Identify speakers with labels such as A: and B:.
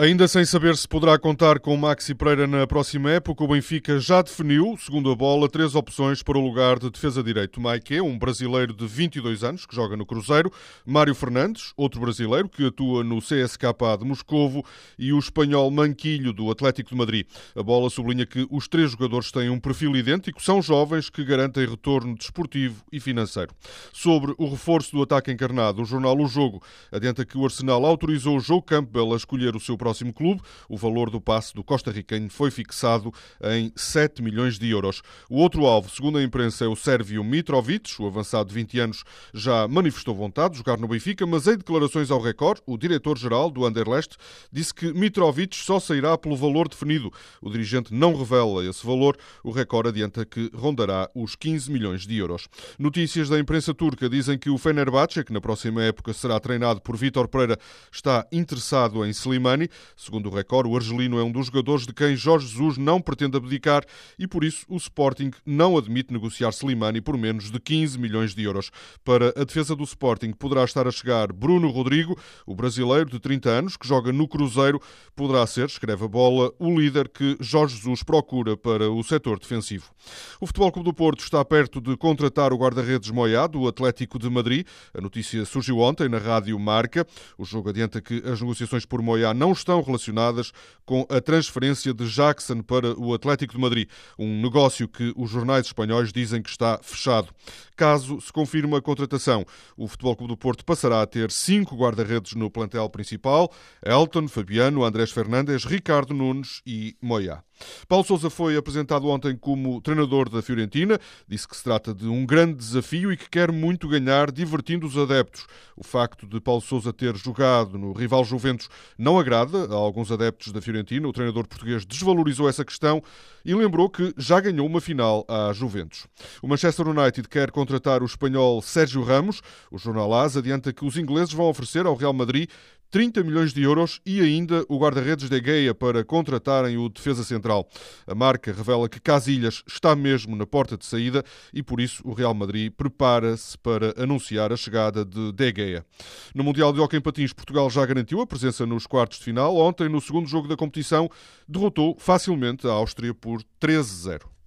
A: Ainda sem saber se poderá contar com Maxi Pereira na próxima época, o Benfica já definiu, segundo a bola, três opções para o lugar de defesa direito. Maike, um brasileiro de 22 anos que joga no Cruzeiro, Mário Fernandes, outro brasileiro que atua no CSKA de Moscovo e o espanhol Manquilho do Atlético de Madrid. A bola sublinha que os três jogadores têm um perfil idêntico, são jovens que garantem retorno desportivo e financeiro. Sobre o reforço do ataque encarnado, o jornal O Jogo adianta que o Arsenal autorizou o Joe Campbell a escolher o seu próximo próximo clube. O valor do passe do costarricenho foi fixado em 7 milhões de euros. O outro alvo, segundo a imprensa, é o sérvio Mitrovic. O avançado de 20 anos já manifestou vontade de jogar no Benfica, mas em declarações ao Record, o diretor-geral do Anderlecht disse que Mitrovic só sairá pelo valor definido. O dirigente não revela esse valor. O Record adianta que rondará os 15 milhões de euros. Notícias da imprensa turca dizem que o Fenerbahçe, que na próxima época será treinado por Vítor Pereira, está interessado em Slimani. Segundo o Record, o argelino é um dos jogadores de quem Jorge Jesus não pretende abdicar e, por isso, o Sporting não admite negociar Slimani por menos de 15 milhões de euros. Para a defesa do Sporting poderá estar a chegar Bruno Rodrigo, o brasileiro de 30 anos, que joga no Cruzeiro, poderá ser, escreve a bola, o líder que Jorge Jesus procura para o setor defensivo. O Futebol Clube do Porto está perto de contratar o guarda-redes Moyá, do Atlético de Madrid. A notícia surgiu ontem na rádio Marca. O jogo adianta que as negociações por Moyá não estão relacionadas com a transferência de Jackson para o Atlético de Madrid, um negócio que os jornais espanhóis dizem que está fechado. Caso se confirme a contratação, o Futebol Clube do Porto passará a ter cinco guarda-redes no plantel principal: Elton, Fabiano, Andrés Fernandes, Ricardo Nunes e Moya. Paulo Sousa foi apresentado ontem como treinador da Fiorentina. Disse que se trata de um grande desafio e que quer muito ganhar, divertindo os adeptos. O facto de Paulo Sousa ter jogado no rival Juventus não agrada a alguns adeptos da Fiorentina. O treinador português desvalorizou essa questão e lembrou que já ganhou uma final à Juventus. O Manchester United quer contratar o espanhol Sérgio Ramos. O jornal AS adianta que os ingleses vão oferecer ao Real Madrid 30 milhões de euros e ainda o guarda-redes de Gea para contratarem o defesa central. A marca revela que Casilhas está mesmo na porta de saída e por isso o Real Madrid prepara-se para anunciar a chegada de De Gea. No Mundial de Hockey em Patins, Portugal já garantiu a presença nos quartos de final. Ontem, no segundo jogo da competição, derrotou facilmente a Áustria por 13-0.